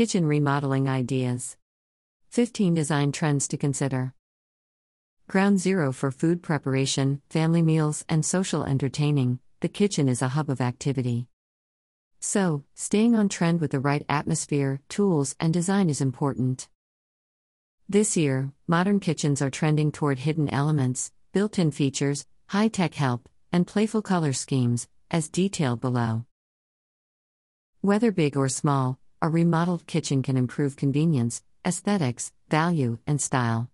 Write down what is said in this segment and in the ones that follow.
Kitchen remodeling ideas. 15 design trends to consider. Ground zero for food preparation, family meals, and social entertaining, the kitchen is a hub of activity. So, staying on trend with the right atmosphere, tools, and design is important. This year, modern kitchens are trending toward hidden elements, built in features, high tech help, and playful color schemes, as detailed below. Whether big or small, a remodeled kitchen can improve convenience, aesthetics, value, and style.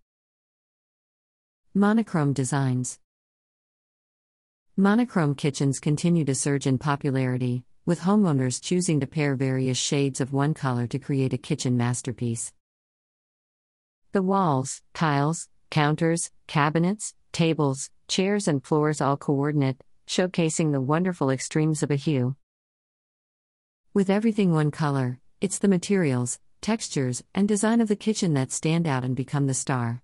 Monochrome designs. Monochrome kitchens continue to surge in popularity, with homeowners choosing to pair various shades of one color to create a kitchen masterpiece. The walls, tiles, counters, cabinets, tables, chairs, and floors all coordinate, showcasing the wonderful extremes of a hue. With everything one color, it's the materials, textures, and design of the kitchen that stand out and become the star.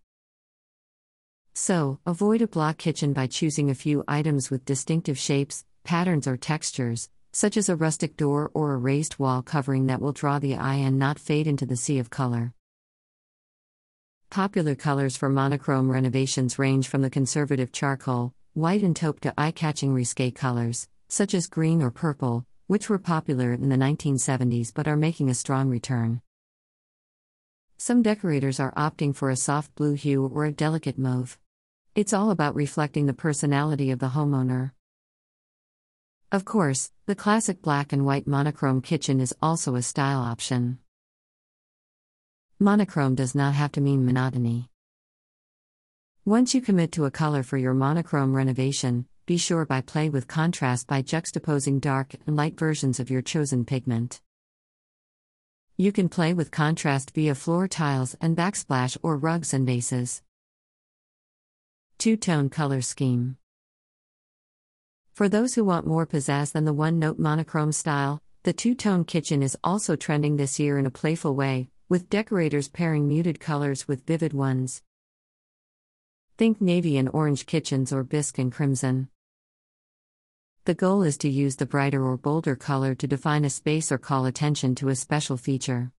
So, avoid a block kitchen by choosing a few items with distinctive shapes, patterns, or textures, such as a rustic door or a raised wall covering that will draw the eye and not fade into the sea of color. Popular colors for monochrome renovations range from the conservative charcoal, white, and taupe to eye catching risque colors, such as green or purple, which were popular in the 1970s but are making a strong return. Some decorators are opting for a soft blue hue or a delicate mauve. It's all about reflecting the personality of the homeowner. Of course, the classic black and white monochrome kitchen is also a style option. Monochrome does not have to mean monotony. Once you commit to a color for your monochrome renovation, be sure by play with contrast by juxtaposing dark and light versions of your chosen pigment. You can play with contrast via floor tiles and backsplash or rugs and vases. Two tone color scheme. For those who want more pizzazz than the one note monochrome style, the two tone kitchen is also trending this year in a playful way, with decorators pairing muted colors with vivid ones. Think navy and orange kitchens or bisque and crimson. The goal is to use the brighter or bolder color to define a space or call attention to a special feature.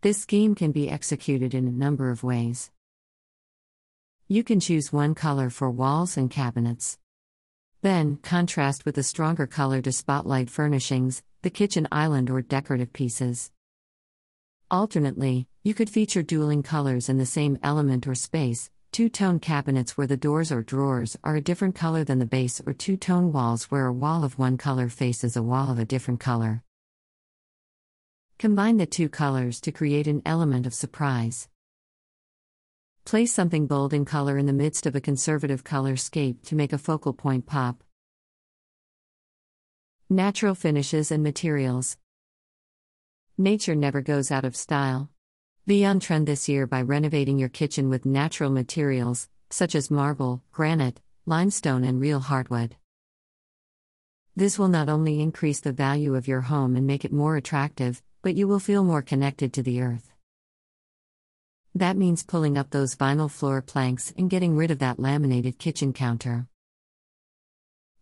This scheme can be executed in a number of ways. You can choose one color for walls and cabinets. Then, contrast with a stronger color to spotlight furnishings, the kitchen island, or decorative pieces. Alternately, you could feature dueling colors in the same element or space, two tone cabinets where the doors or drawers are a different color than the base, or two tone walls where a wall of one color faces a wall of a different color. Combine the two colors to create an element of surprise. Place something bold in color in the midst of a conservative color scape to make a focal point pop. Natural finishes and materials. Nature never goes out of style. Be on trend this year by renovating your kitchen with natural materials, such as marble, granite, limestone, and real hardwood. This will not only increase the value of your home and make it more attractive, but you will feel more connected to the earth. That means pulling up those vinyl floor planks and getting rid of that laminated kitchen counter.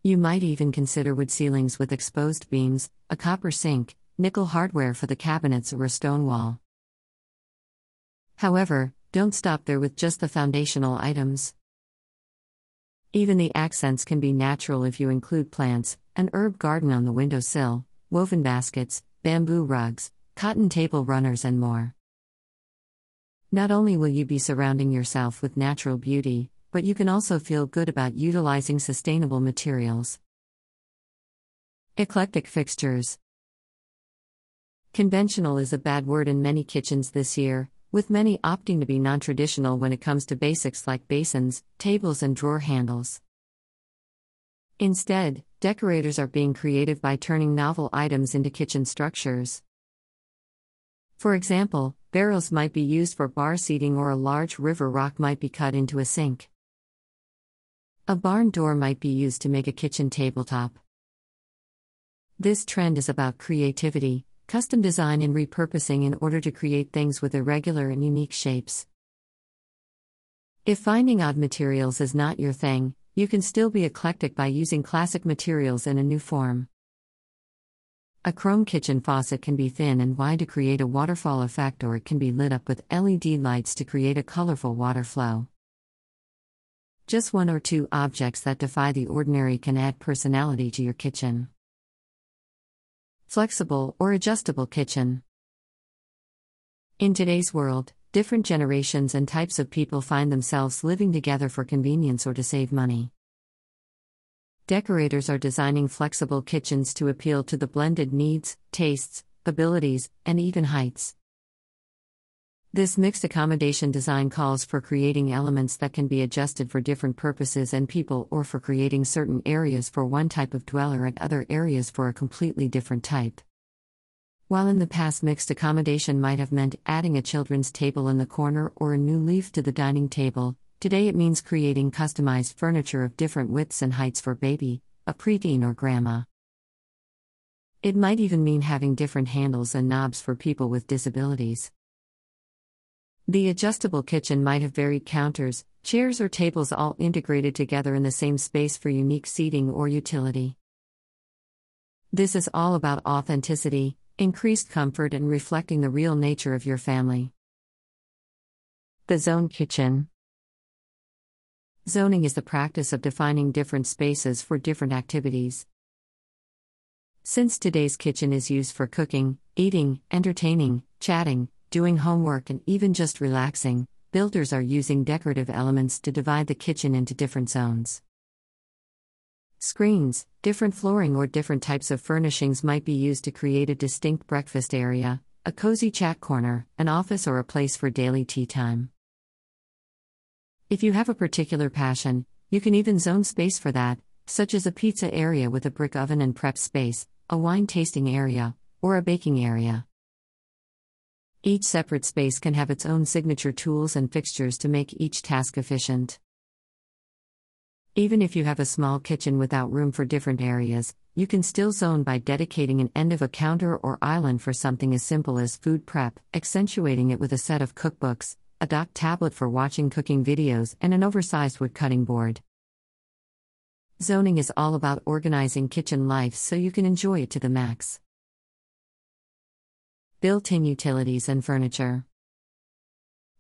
You might even consider wood ceilings with exposed beams, a copper sink, nickel hardware for the cabinets, or a stone wall. However, don't stop there with just the foundational items. Even the accents can be natural if you include plants, an herb garden on the windowsill, woven baskets, bamboo rugs, cotton table runners, and more. Not only will you be surrounding yourself with natural beauty, but you can also feel good about utilizing sustainable materials. Eclectic fixtures. Conventional is a bad word in many kitchens this year, with many opting to be non traditional when it comes to basics like basins, tables, and drawer handles. Instead, decorators are being creative by turning novel items into kitchen structures. For example, barrels might be used for bar seating or a large river rock might be cut into a sink. A barn door might be used to make a kitchen tabletop. This trend is about creativity, custom design, and repurposing in order to create things with irregular and unique shapes. If finding odd materials is not your thing, you can still be eclectic by using classic materials in a new form. A chrome kitchen faucet can be thin and wide to create a waterfall effect, or it can be lit up with LED lights to create a colorful water flow. Just one or two objects that defy the ordinary can add personality to your kitchen. Flexible or adjustable kitchen. In today's world, different generations and types of people find themselves living together for convenience or to save money. Decorators are designing flexible kitchens to appeal to the blended needs, tastes, abilities, and even heights. This mixed accommodation design calls for creating elements that can be adjusted for different purposes and people, or for creating certain areas for one type of dweller and other areas for a completely different type. While in the past mixed accommodation might have meant adding a children's table in the corner or a new leaf to the dining table, Today it means creating customized furniture of different widths and heights for baby, a preteen, or grandma. It might even mean having different handles and knobs for people with disabilities. The adjustable kitchen might have varied counters, chairs, or tables all integrated together in the same space for unique seating or utility. This is all about authenticity, increased comfort, and reflecting the real nature of your family. The Zone Kitchen Zoning is the practice of defining different spaces for different activities. Since today's kitchen is used for cooking, eating, entertaining, chatting, doing homework, and even just relaxing, builders are using decorative elements to divide the kitchen into different zones. Screens, different flooring, or different types of furnishings might be used to create a distinct breakfast area, a cozy chat corner, an office, or a place for daily tea time. If you have a particular passion, you can even zone space for that, such as a pizza area with a brick oven and prep space, a wine tasting area, or a baking area. Each separate space can have its own signature tools and fixtures to make each task efficient. Even if you have a small kitchen without room for different areas, you can still zone by dedicating an end of a counter or island for something as simple as food prep, accentuating it with a set of cookbooks, a dock tablet for watching cooking videos, and an oversized wood cutting board. Zoning is all about organizing kitchen life so you can enjoy it to the max. Built in utilities and furniture.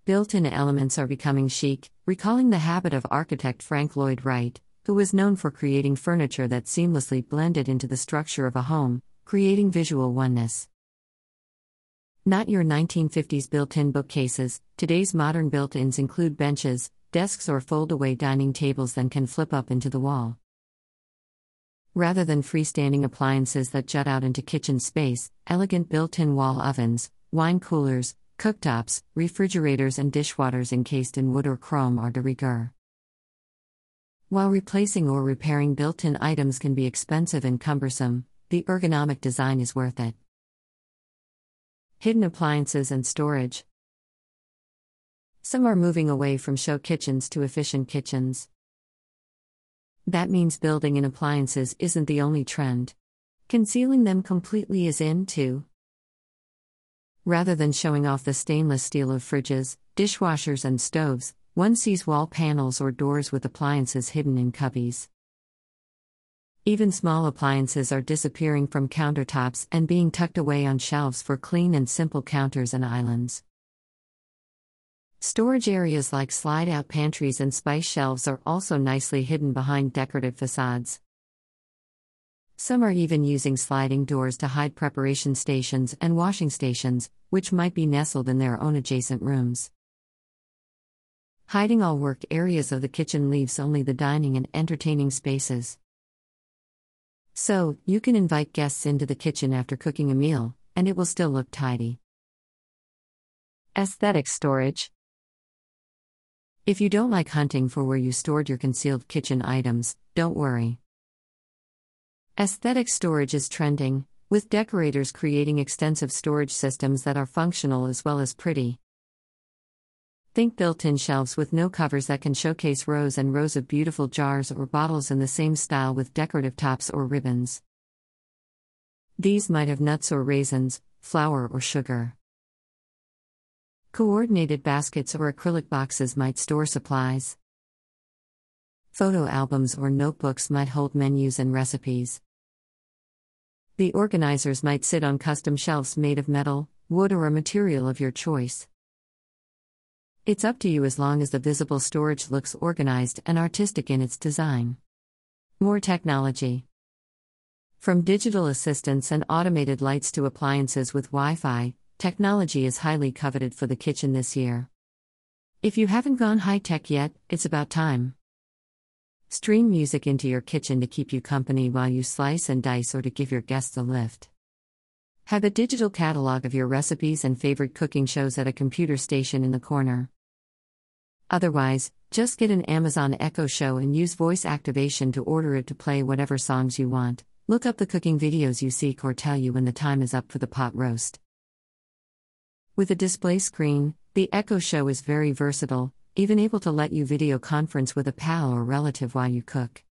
Built in elements are becoming chic, recalling the habit of architect Frank Lloyd Wright, who was known for creating furniture that seamlessly blended into the structure of a home, creating visual oneness. Not your 1950s built in bookcases, today's modern built ins include benches, desks, or fold away dining tables that can flip up into the wall. Rather than freestanding appliances that jut out into kitchen space, elegant built in wall ovens, wine coolers, cooktops, refrigerators, and dishwashers encased in wood or chrome are de rigueur. While replacing or repairing built in items can be expensive and cumbersome, the ergonomic design is worth it. Hidden appliances and storage. Some are moving away from show kitchens to efficient kitchens. That means building in appliances isn't the only trend. Concealing them completely is in too. Rather than showing off the stainless steel of fridges, dishwashers, and stoves, one sees wall panels or doors with appliances hidden in cubbies. Even small appliances are disappearing from countertops and being tucked away on shelves for clean and simple counters and islands. Storage areas like slide out pantries and spice shelves are also nicely hidden behind decorative facades. Some are even using sliding doors to hide preparation stations and washing stations, which might be nestled in their own adjacent rooms. Hiding all work areas of the kitchen leaves only the dining and entertaining spaces. So, you can invite guests into the kitchen after cooking a meal, and it will still look tidy. Aesthetic storage. If you don't like hunting for where you stored your concealed kitchen items, don't worry. Aesthetic storage is trending, with decorators creating extensive storage systems that are functional as well as pretty. Think built in shelves with no covers that can showcase rows and rows of beautiful jars or bottles in the same style with decorative tops or ribbons. These might have nuts or raisins, flour or sugar. Coordinated baskets or acrylic boxes might store supplies. Photo albums or notebooks might hold menus and recipes. The organizers might sit on custom shelves made of metal, wood, or a material of your choice. It's up to you as long as the visible storage looks organized and artistic in its design. More technology. From digital assistants and automated lights to appliances with Wi Fi, technology is highly coveted for the kitchen this year. If you haven't gone high tech yet, it's about time. Stream music into your kitchen to keep you company while you slice and dice or to give your guests a lift. Have a digital catalog of your recipes and favorite cooking shows at a computer station in the corner. Otherwise, just get an Amazon Echo Show and use voice activation to order it to play whatever songs you want. Look up the cooking videos you seek or tell you when the time is up for the pot roast. With a display screen, the Echo Show is very versatile, even able to let you video conference with a pal or relative while you cook.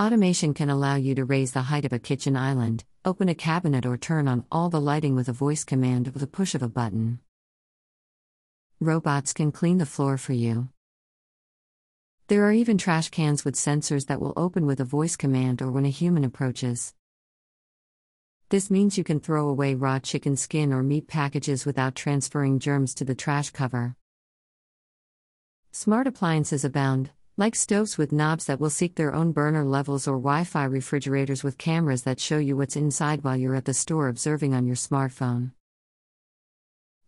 Automation can allow you to raise the height of a kitchen island, open a cabinet, or turn on all the lighting with a voice command with a push of a button. Robots can clean the floor for you. There are even trash cans with sensors that will open with a voice command or when a human approaches. This means you can throw away raw chicken skin or meat packages without transferring germs to the trash cover. Smart appliances abound, like stoves with knobs that will seek their own burner levels or Wi Fi refrigerators with cameras that show you what's inside while you're at the store observing on your smartphone.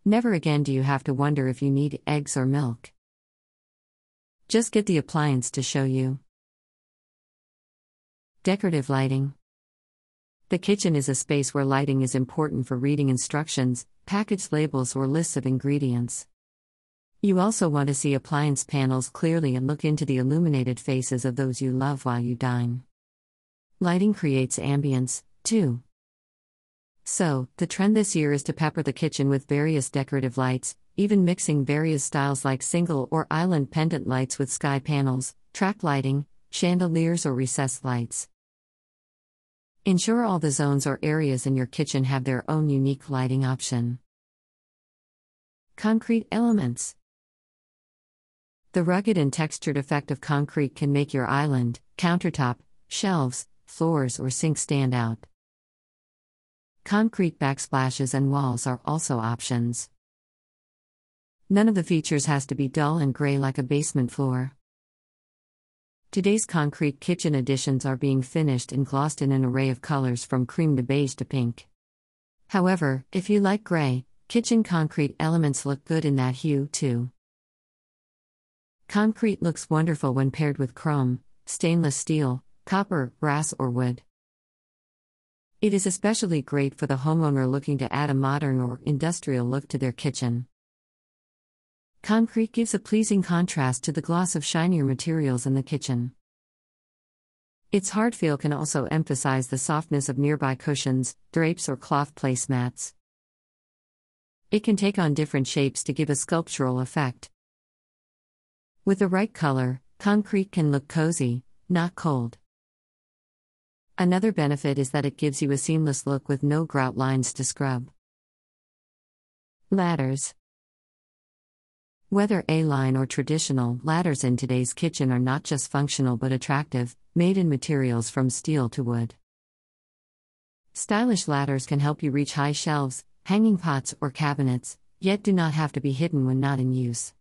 Never again do you have to wonder if you need eggs or milk. Just get the appliance to show you. Decorative lighting. The kitchen is a space where lighting is important for reading instructions, package labels, or lists of ingredients. You also want to see appliance panels clearly and look into the illuminated faces of those you love while you dine. Lighting creates ambience, too. So, the trend this year is to pepper the kitchen with various decorative lights, even mixing various styles like single or island pendant lights with sky panels, track lighting, chandeliers, or recessed lights. Ensure all the zones or areas in your kitchen have their own unique lighting option. Concrete elements. The rugged and textured effect of concrete can make your island, countertop, shelves, floors, or sink stand out. Concrete backsplashes and walls are also options. None of the features has to be dull and gray like a basement floor. Today's concrete kitchen additions are being finished and glossed in an array of colors from cream to beige to pink. However, if you like gray, kitchen concrete elements look good in that hue too. Concrete looks wonderful when paired with chrome, stainless steel, copper, brass, or wood. It is especially great for the homeowner looking to add a modern or industrial look to their kitchen. Concrete gives a pleasing contrast to the gloss of shinier materials in the kitchen. Its hard feel can also emphasize the softness of nearby cushions, drapes, or cloth placemats. It can take on different shapes to give a sculptural effect. With the right color, concrete can look cozy, not cold. Another benefit is that it gives you a seamless look with no grout lines to scrub. Ladders. Whether A line or traditional, ladders in today's kitchen are not just functional but attractive, made in materials from steel to wood. Stylish ladders can help you reach high shelves, hanging pots, or cabinets, yet do not have to be hidden when not in use.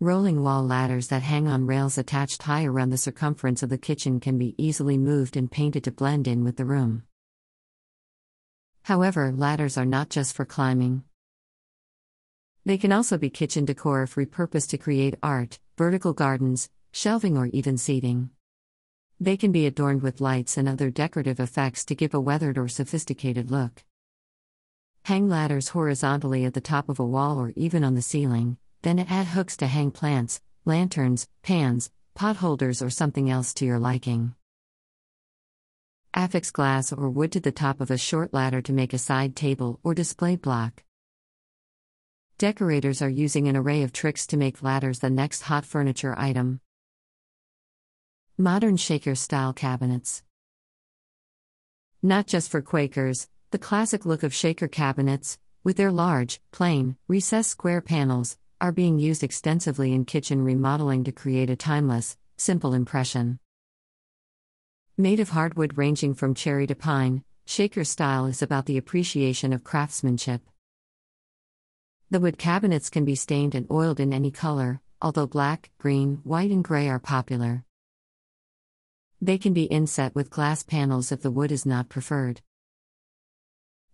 Rolling wall ladders that hang on rails attached high around the circumference of the kitchen can be easily moved and painted to blend in with the room. However, ladders are not just for climbing. They can also be kitchen decor if repurposed to create art, vertical gardens, shelving, or even seating. They can be adorned with lights and other decorative effects to give a weathered or sophisticated look. Hang ladders horizontally at the top of a wall or even on the ceiling, then add hooks to hang plants, lanterns, pans, pot holders, or something else to your liking. Affix glass or wood to the top of a short ladder to make a side table or display block. Decorators are using an array of tricks to make ladders the next hot furniture item. Modern Shaker style cabinets. Not just for Quakers, the classic look of Shaker cabinets, with their large, plain, recessed square panels, are being used extensively in kitchen remodeling to create a timeless, simple impression. Made of hardwood ranging from cherry to pine, Shaker style is about the appreciation of craftsmanship. The wood cabinets can be stained and oiled in any color, although black, green, white, and gray are popular. They can be inset with glass panels if the wood is not preferred.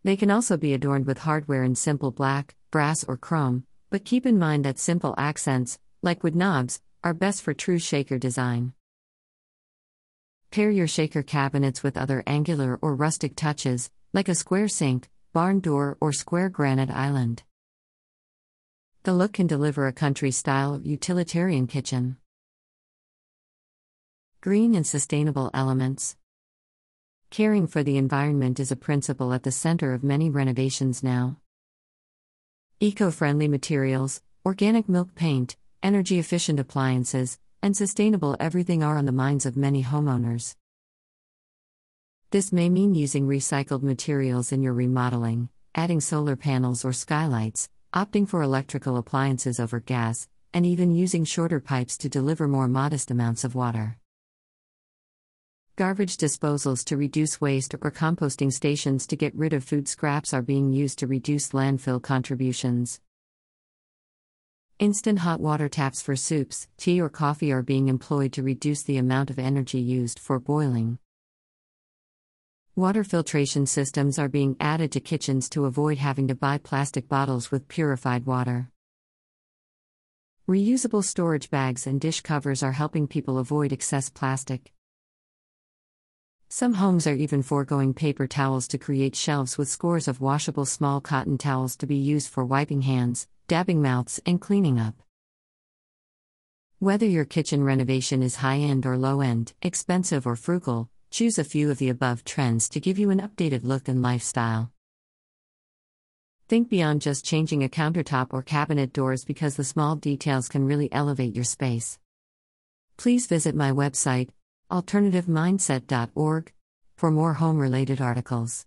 They can also be adorned with hardware in simple black, brass, or chrome, but keep in mind that simple accents, like wood knobs, are best for true shaker design. Pair your shaker cabinets with other angular or rustic touches, like a square sink, barn door, or square granite island. The look can deliver a country style utilitarian kitchen. Green and sustainable elements. Caring for the environment is a principle at the center of many renovations now. Eco friendly materials, organic milk paint, energy efficient appliances, and sustainable everything are on the minds of many homeowners. This may mean using recycled materials in your remodeling, adding solar panels or skylights, opting for electrical appliances over gas, and even using shorter pipes to deliver more modest amounts of water. Garbage disposals to reduce waste or composting stations to get rid of food scraps are being used to reduce landfill contributions. Instant hot water taps for soups, tea, or coffee are being employed to reduce the amount of energy used for boiling. Water filtration systems are being added to kitchens to avoid having to buy plastic bottles with purified water. Reusable storage bags and dish covers are helping people avoid excess plastic. Some homes are even foregoing paper towels to create shelves with scores of washable small cotton towels to be used for wiping hands, dabbing mouths, and cleaning up. Whether your kitchen renovation is high end or low end, expensive or frugal, choose a few of the above trends to give you an updated look and lifestyle. Think beyond just changing a countertop or cabinet doors because the small details can really elevate your space. Please visit my website, alternativemindset.org, for more home related articles.